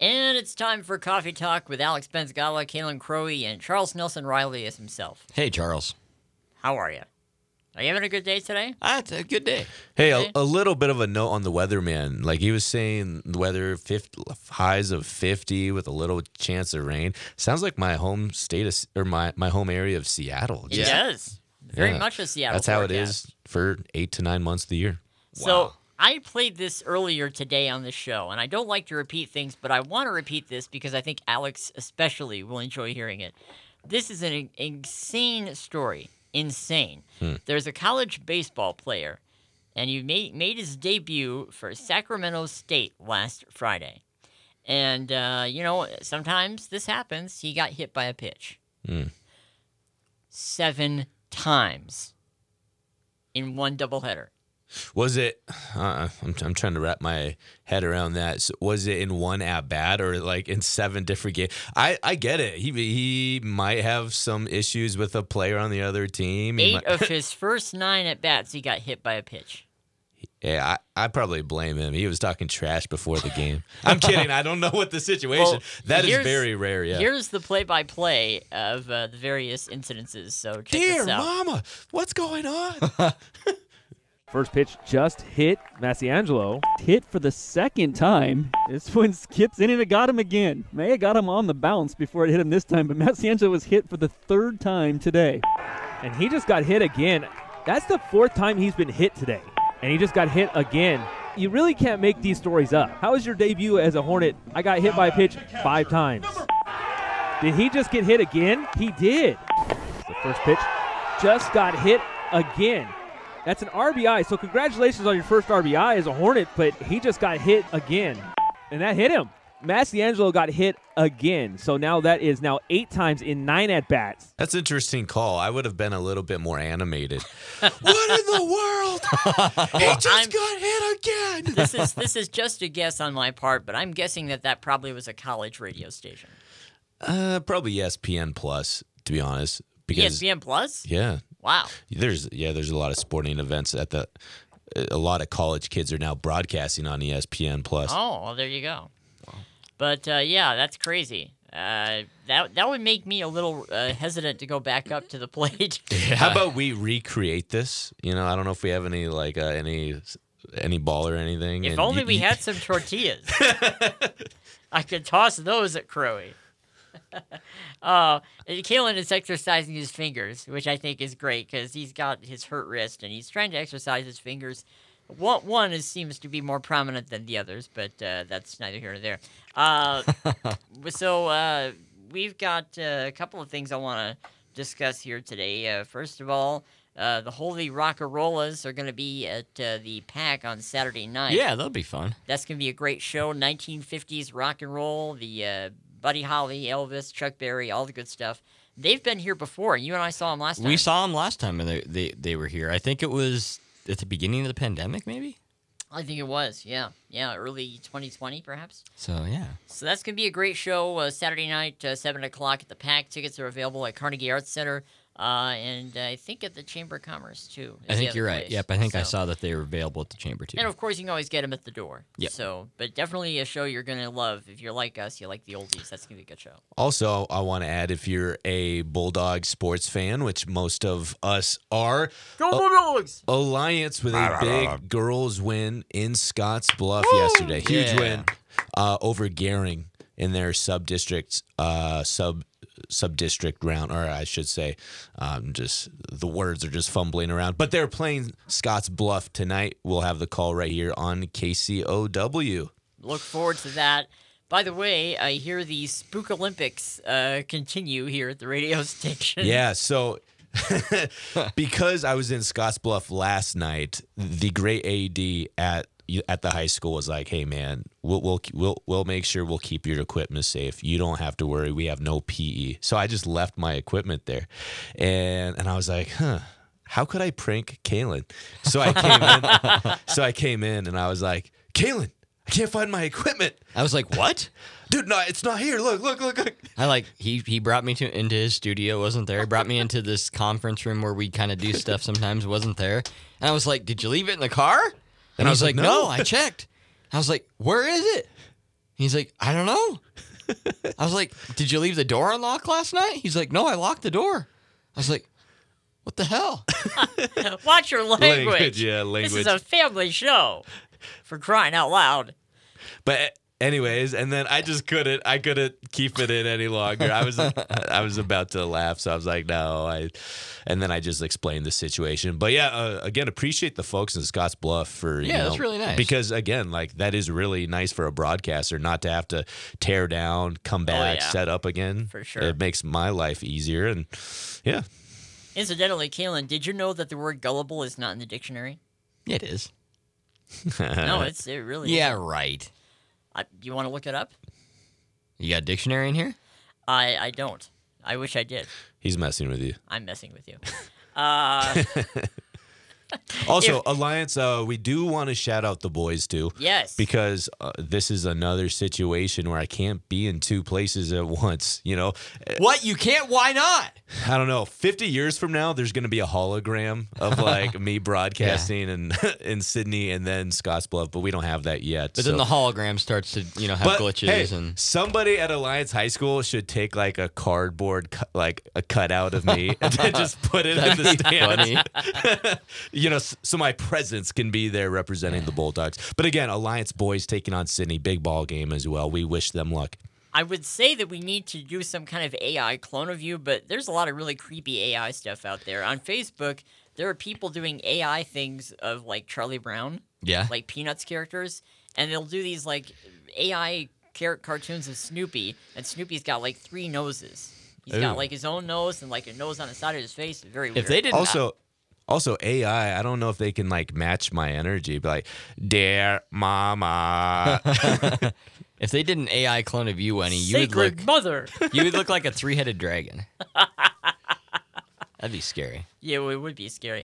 And it's time for Coffee Talk with Alex Benzgala, Kalen Crowe, and Charles Nelson Reilly as himself. Hey, Charles. How are you? Are you having a good day today? Ah, it's a good day. Hey, Okay. a, a little bit of a note on the weather, man. Like he was saying, the weather 50, highs of 50 with a little chance of rain. Sounds like my home state of, or my, my home area of Seattle. It Just- does. Very Yeah. much a Seattle. That's how it forecast. is for eight to nine months of the year. So I played this earlier today on the show, and I don't like to repeat things, but I want to repeat this because I think Alex especially will enjoy hearing it. This is an insane story. Insane. There's a college baseball player, and he made made his debut for Sacramento State last Friday. And uh, you know, sometimes this happens. He got hit by a pitch. Seven times in one doubleheader. Was it? Uh, I'm, I'm trying to wrap my head around that. So was it in one at bat or like in seven different games? I, I get it. He he might have some issues with a player on the other team. He Eight might- of his first nine at bats, he got hit by a pitch. yeah, I, I probably blame him. He was talking trash before the game. I'm kidding. I don't know what the situation. Well, that is very rare. Yeah. Here's the play-by-play of uh, the various incidences. So check Dear mama, what's going on? First pitch just hit Massiangelo. Hit for the second time. This one skips in and it got him again. May have got him on the bounce before it hit him this time, but Massiangelo was hit for the third time today. And he just got hit again. That's the fourth time he's been hit today. And he just got hit again. You really can't make these stories up. How was your debut as a Hornet? I got hit by a pitch five times. Did he just get hit again? He did. The first pitch just got hit again. That's an RBI. So congratulations on your first RBI as a Hornet, but he just got hit again. And that hit him. Massiangelo got hit again. So now that is now eight times in nine at bats. That's an interesting call. I would have been a little bit more animated. what in the world? he just I'm- got hit again. This is this is just a guess on my part, but I'm guessing that that probably was a college radio station. Uh, probably ESPN Plus, to be honest, because ESPN Plus. yeah, Wow. there's yeah, there's a lot of sporting events at the. A lot of college kids are now broadcasting on ESPN Plus. Oh, well, there you go. But uh, yeah, that's crazy. Uh, that that would make me a little uh, hesitant to go back up to the plate. How about we recreate this? You know, I don't know if we have any like uh, any any ball or anything. If only you- we you- had some tortillas. I could toss those at Crowy. uh, Kalen is exercising his fingers, which I think is great because he's got his hurt wrist and he's trying to exercise his fingers. One, one is, seems to be more prominent than the others, but uh, that's neither here nor there. Uh, so uh, we've got uh, a couple of things I want to discuss here today. Uh, first of all, uh, the Holy Rockarollas are going to be at uh, the Pack on Saturday night. Yeah, that'll be fun. That's going to be a great show. 1950s rock and roll, the uh, Buddy Holly, Elvis, Chuck Berry, all the good stuff. They've been here before. You and I saw them last time. We saw them last time and they, they they were here. I think it was at the beginning of the pandemic, maybe. I think it was. Yeah. Yeah. Early 2020, perhaps. So yeah, So that's going to be a great show. Uh, Saturday night, uh, 7 o'clock at the Pack. Tickets are available at Carnegie Arts Center uh, and I think at the Chamber of Commerce, too. I think you're right. Yep, I think I saw that they were available at the chamber too. And of course, you can always get them at the door. Yep. So, but definitely a show you're going to love. If you're like us, you like the oldies. That's going to be a good show. Also, I want to add if you're a Bulldog sports fan, which most of us are, Go. Bulldogs! Alliance with a big girls win in Scottsbluff yesterday. Huge Yeah. win uh, over Gering in their sub district uh, sub sub district round, or I should say, um, just the words are just fumbling around. But they're playing Scottsbluff tonight. We'll have the call right here on KCOW. Look forward to that. By the way, I hear the Spook Olympics uh, continue here at the radio station. Yeah, so because I was in Scottsbluff last night, the great AD at at the high school was like, "Hey man, we'll we'll we'll we'll make sure we'll keep your equipment safe. You don't have to worry. We have no PE." So I just left my equipment there, and and I was like, "Huh." How could I prank Kalen? So I came in. so I came in and I was like, Kalen, I can't find my equipment. I was like, "What?" Dude, no, it's not here. Look, look, look, look. I like he he brought me to into his studio, wasn't there? He brought me into this conference room where we kind of do stuff sometimes, wasn't there? And I was like, "Did you leave it in the car?" And I was like, "No, I checked." I was like, "Where is it?" He's like, I don't know. I was like, Did you leave the door unlocked last night? He's like, No, I locked the door. I was like, What the hell? Watch your language. Language, yeah, This is a family show. For crying out loud. But anyways, and then I just couldn't. I couldn't keep it in any longer. I was I was about to laugh, so I was like, no. I, and then I just explained the situation. But yeah, uh, again, appreciate the folks in Scottsbluff for you Yeah, that's really nice. because again, like that is really nice for a broadcaster not to have to tear down, come back, Oh, yeah. set up again. For sure. it makes my life easier. And yeah, Incidentally, Kaylin, did you know that the word gullible is not in the dictionary? It is. no, it's it really. Yeah, isn't. right. I, you want to look it up? You got a dictionary in here? I I don't. I wish I did. he's messing with you. I'm messing with you. Uh, Also, If- Alliance, uh, we do want to shout out the boys too. yes. because uh, this is another situation where I can't be in two places at once. You know, What? You can't? Why not? I don't know. Fifty years from now, there's going to be a hologram of like me broadcasting in in Sidney and then Scottsbluff, but we don't have that yet. But so- then the hologram starts to, you know, have but, glitches hey, and somebody at Alliance High School should take like a cardboard, cu- like a cutout of me, and just put it in the stands. Funny. you know, so my presence can be there representing the Bulldogs. But again, Alliance boys taking on Sidney, big ball game as well. We wish them luck. I would say that we need to do some kind of AI clone of you, but there's a lot of really creepy AI stuff out there. On Facebook, there are people doing AI things of like Charlie Brown, Yeah. like Peanuts characters, and they'll do these like AI car- cartoons of Snoopy, and Snoopy's got like three noses. He's Ooh. got like his own nose and like a nose on the side of his face. Very weird. if they didn't Also, also AI. I don't know if they can like match my energy. Be like, dear mama. if they did an AI clone of you, Winnie, you would Sacred look Mother. you would look like a three headed dragon. That'd be scary. yeah, well, it would be scary.